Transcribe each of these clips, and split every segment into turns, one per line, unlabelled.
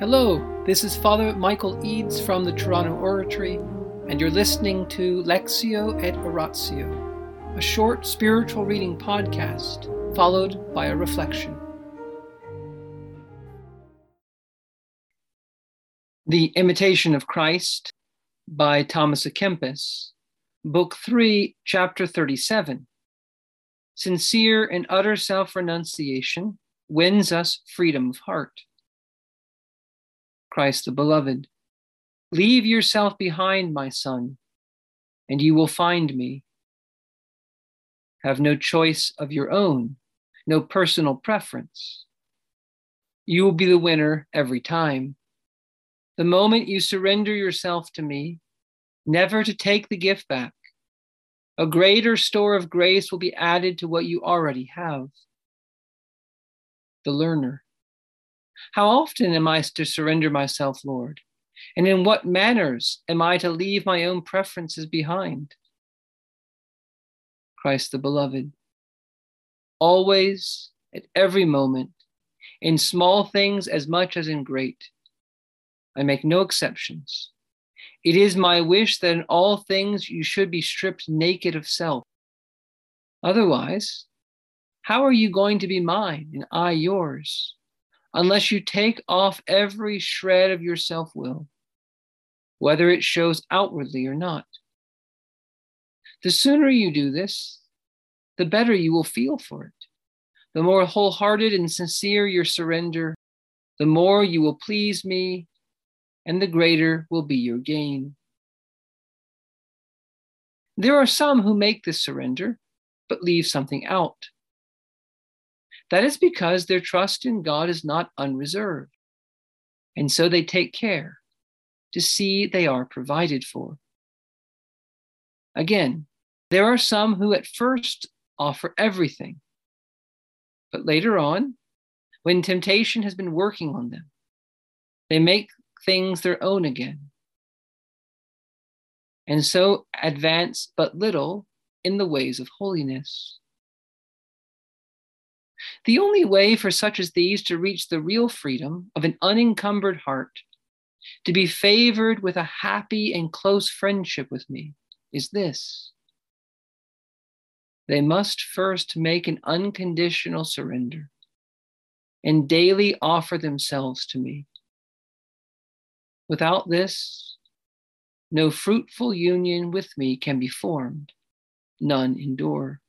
Hello, this is Father Michael Eads from the Toronto Oratory, and you're listening to Lectio et Oratio, a short spiritual reading podcast followed by a reflection. The Imitation of Christ by Thomas à Kempis, Book 3, Chapter 37. Sincere and utter self renunciation wins us freedom of heart. Christ the Beloved, leave yourself behind, my son, and you will find me. Have no choice of your own, no personal preference. You will be the winner every time. The moment you surrender yourself to me, never to take the gift back, a greater store of grace will be added to what you already have. The learner. How often am I to surrender myself, Lord? And in what manners am I to leave my own preferences behind? Christ the Beloved. Always, at every moment, in small things as much as in great. I make no exceptions. It is my wish that in all things you should be stripped naked of self. Otherwise, how are you going to be mine and I yours, unless you take off every shred of your self will, whether it shows outwardly or not? The sooner you do this, the better you will feel for it. The more wholehearted and sincere your surrender, the more you will please me and the greater will be your gain. There are some who make this surrender, but leave something out. That is because their trust in God is not unreserved, and so they take care to see they are provided for. Again, there are some who at first offer everything, but later on, when temptation has been working on them, they make things their own again. And so advance but little in the ways of holiness. The only way for such as these to reach the real freedom of an unencumbered heart, to be favored with a happy and close friendship with me, is this. They must first make an unconditional surrender and daily offer themselves to me. Without this, no fruitful union with me can be formed, none endure.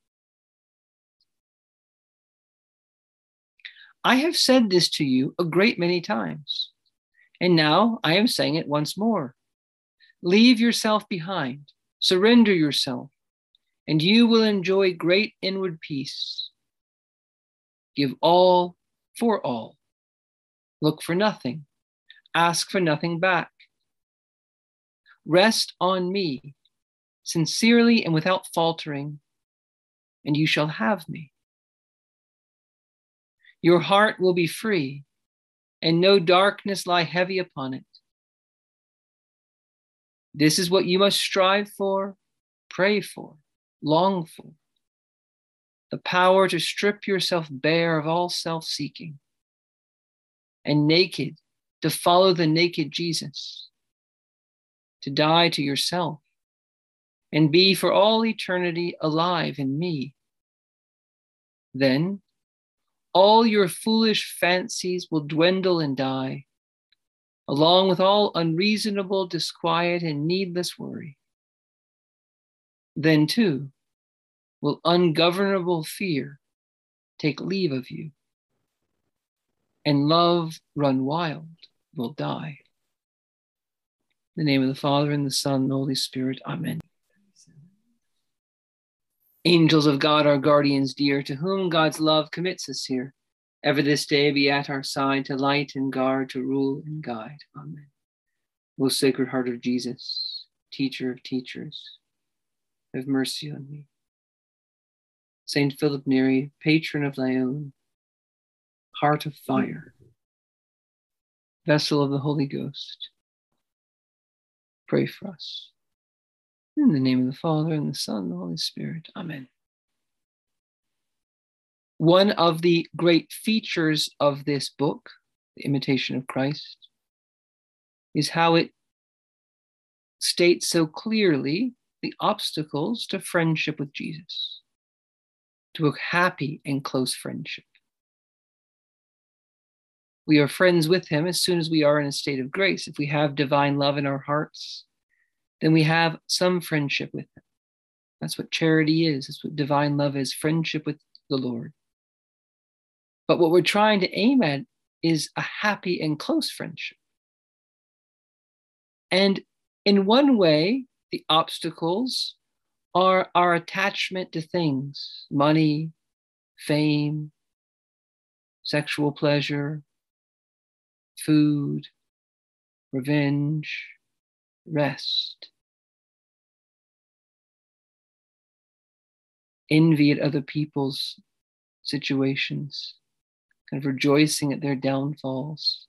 I have said this to you a great many times, and now I am saying it once more. Leave yourself behind, surrender yourself, and you will enjoy great inward peace. Give all for all. Look for nothing ask for nothing back. Rest on me, sincerely and without faltering, and you shall have me. Your heart will be free, and no darkness lie heavy upon it. This is what you must strive for, pray for, long for the power to strip yourself bare of all self seeking and naked to follow the naked Jesus, to die to yourself, and be for all eternity alive in me. Then all your foolish fancies will dwindle and die, along with all unreasonable disquiet and needless worry. Then, too, will ungovernable fear take leave of you, and love run wild will die. In the name of the Father, and the Son, and the Holy Spirit. Amen. Angels of God, our guardians dear, to whom God's love commits us here, ever this day be at our side to light and guard, to rule and guide. Amen. Most Sacred Heart of Jesus, teacher of teachers, have mercy on me. Saint Philip Neri, patron of thy own, heart of fire vessel of the Holy Ghost, pray for us. In the name of the Father, and the Son, and the Holy Spirit. Amen. One of the great features of this book, The Imitation of Christ, is how it states so clearly the obstacles to friendship with Jesus, to a happy and close friendship. We are friends with him as soon as we are in a state of grace. If we have divine love in our hearts, then we have some friendship with him. That's what charity is. That's what divine love is friendship with the Lord. But what we're trying to aim at is a happy and close friendship. And in one way, the obstacles are our attachment to things money, fame, sexual pleasure, food, revenge, rest. Envy at other people's situations, kind of rejoicing at their downfalls.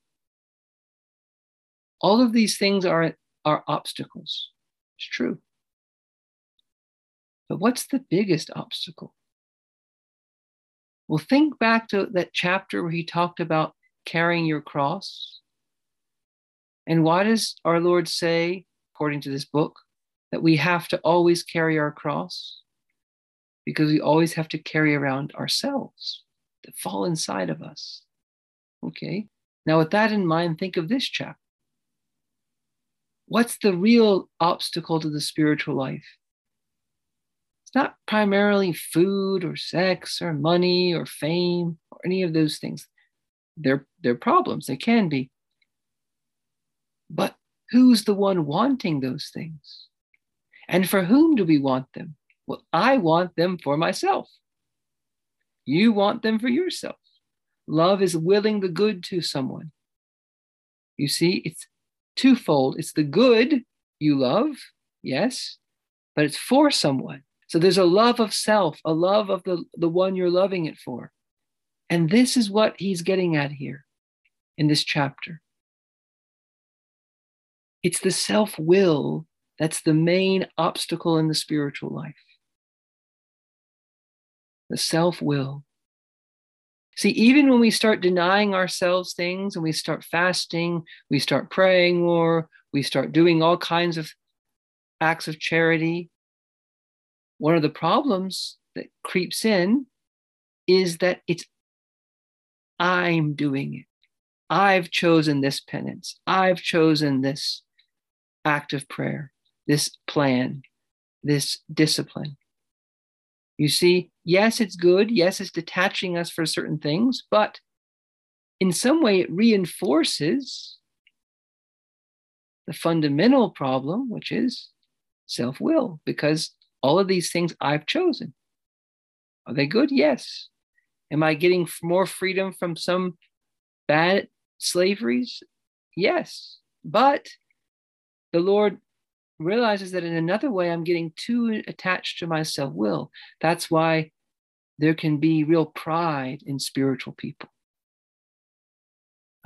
All of these things are, are obstacles. It's true. But what's the biggest obstacle? Well, think back to that chapter where he talked about carrying your cross. And why does our Lord say, according to this book, that we have to always carry our cross? Because we always have to carry around ourselves that fall inside of us. Okay. Now, with that in mind, think of this chapter. What's the real obstacle to the spiritual life? It's not primarily food or sex or money or fame or any of those things. They're, they're problems, they can be. But who's the one wanting those things? And for whom do we want them? Well, I want them for myself. You want them for yourself. Love is willing the good to someone. You see, it's twofold. It's the good you love, yes, but it's for someone. So there's a love of self, a love of the, the one you're loving it for. And this is what he's getting at here in this chapter. It's the self will that's the main obstacle in the spiritual life the self will. See, even when we start denying ourselves things and we start fasting, we start praying more, we start doing all kinds of acts of charity, one of the problems that creeps in is that it's I'm doing it. I've chosen this penance. I've chosen this act of prayer, this plan, this discipline. You see, yes, it's good. Yes, it's detaching us for certain things, but in some way it reinforces the fundamental problem, which is self will, because all of these things I've chosen. Are they good? Yes. Am I getting more freedom from some bad slaveries? Yes. But the Lord realizes that in another way, I'm getting too attached to my self will. That's why there can be real pride in spiritual people.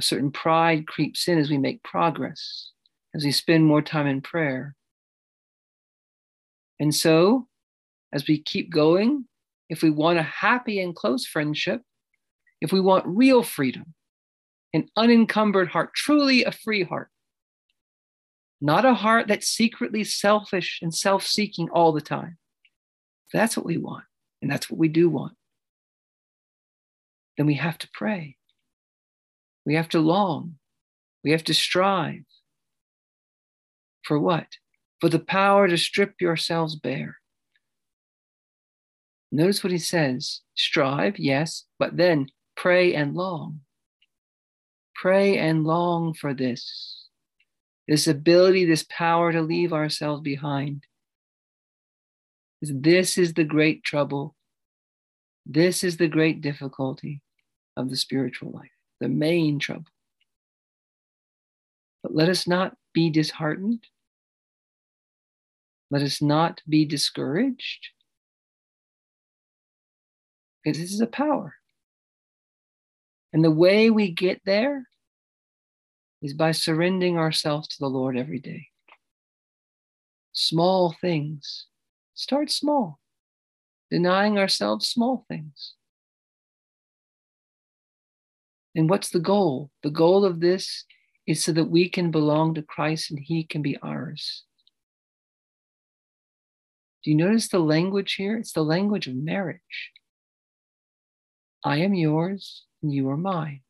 A certain pride creeps in as we make progress, as we spend more time in prayer. And so, as we keep going, if we want a happy and close friendship, if we want real freedom, an unencumbered heart, truly a free heart, not a heart that's secretly selfish and self seeking all the time. That's what we want, and that's what we do want. Then we have to pray. We have to long. We have to strive. For what? For the power to strip yourselves bare. Notice what he says strive, yes, but then pray and long. Pray and long for this this ability, this power to leave ourselves behind. This is the great trouble. This is the great difficulty of the spiritual life, the main trouble. But let us not be disheartened. Let us not be discouraged. Because this is a power. And the way we get there is by surrendering ourselves to the Lord every day. Small things. Start small, denying ourselves small things. And what's the goal? The goal of this is so that we can belong to Christ and he can be ours. Do you notice the language here? It's the language of marriage. I am yours and you are mine.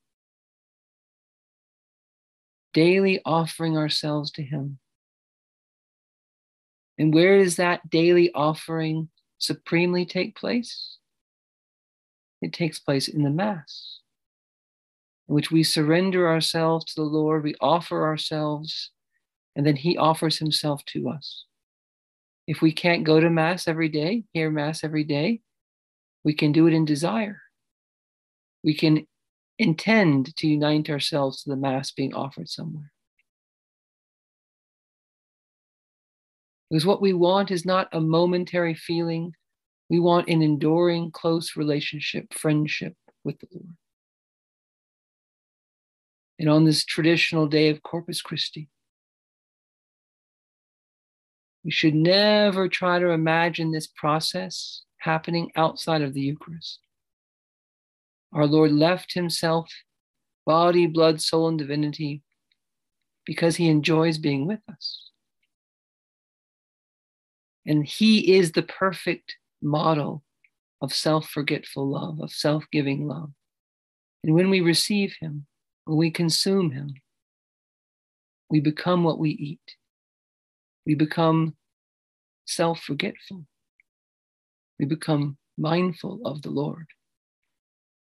Daily offering ourselves to him. And where does that daily offering supremely take place? It takes place in the Mass, in which we surrender ourselves to the Lord, we offer ourselves, and then He offers Himself to us. If we can't go to Mass every day, hear Mass every day, we can do it in desire. We can intend to unite ourselves to the Mass being offered somewhere. Because what we want is not a momentary feeling. We want an enduring, close relationship, friendship with the Lord. And on this traditional day of Corpus Christi, we should never try to imagine this process happening outside of the Eucharist. Our Lord left himself, body, blood, soul, and divinity, because he enjoys being with us. And he is the perfect model of self forgetful love, of self giving love. And when we receive him, when we consume him, we become what we eat. We become self forgetful. We become mindful of the Lord.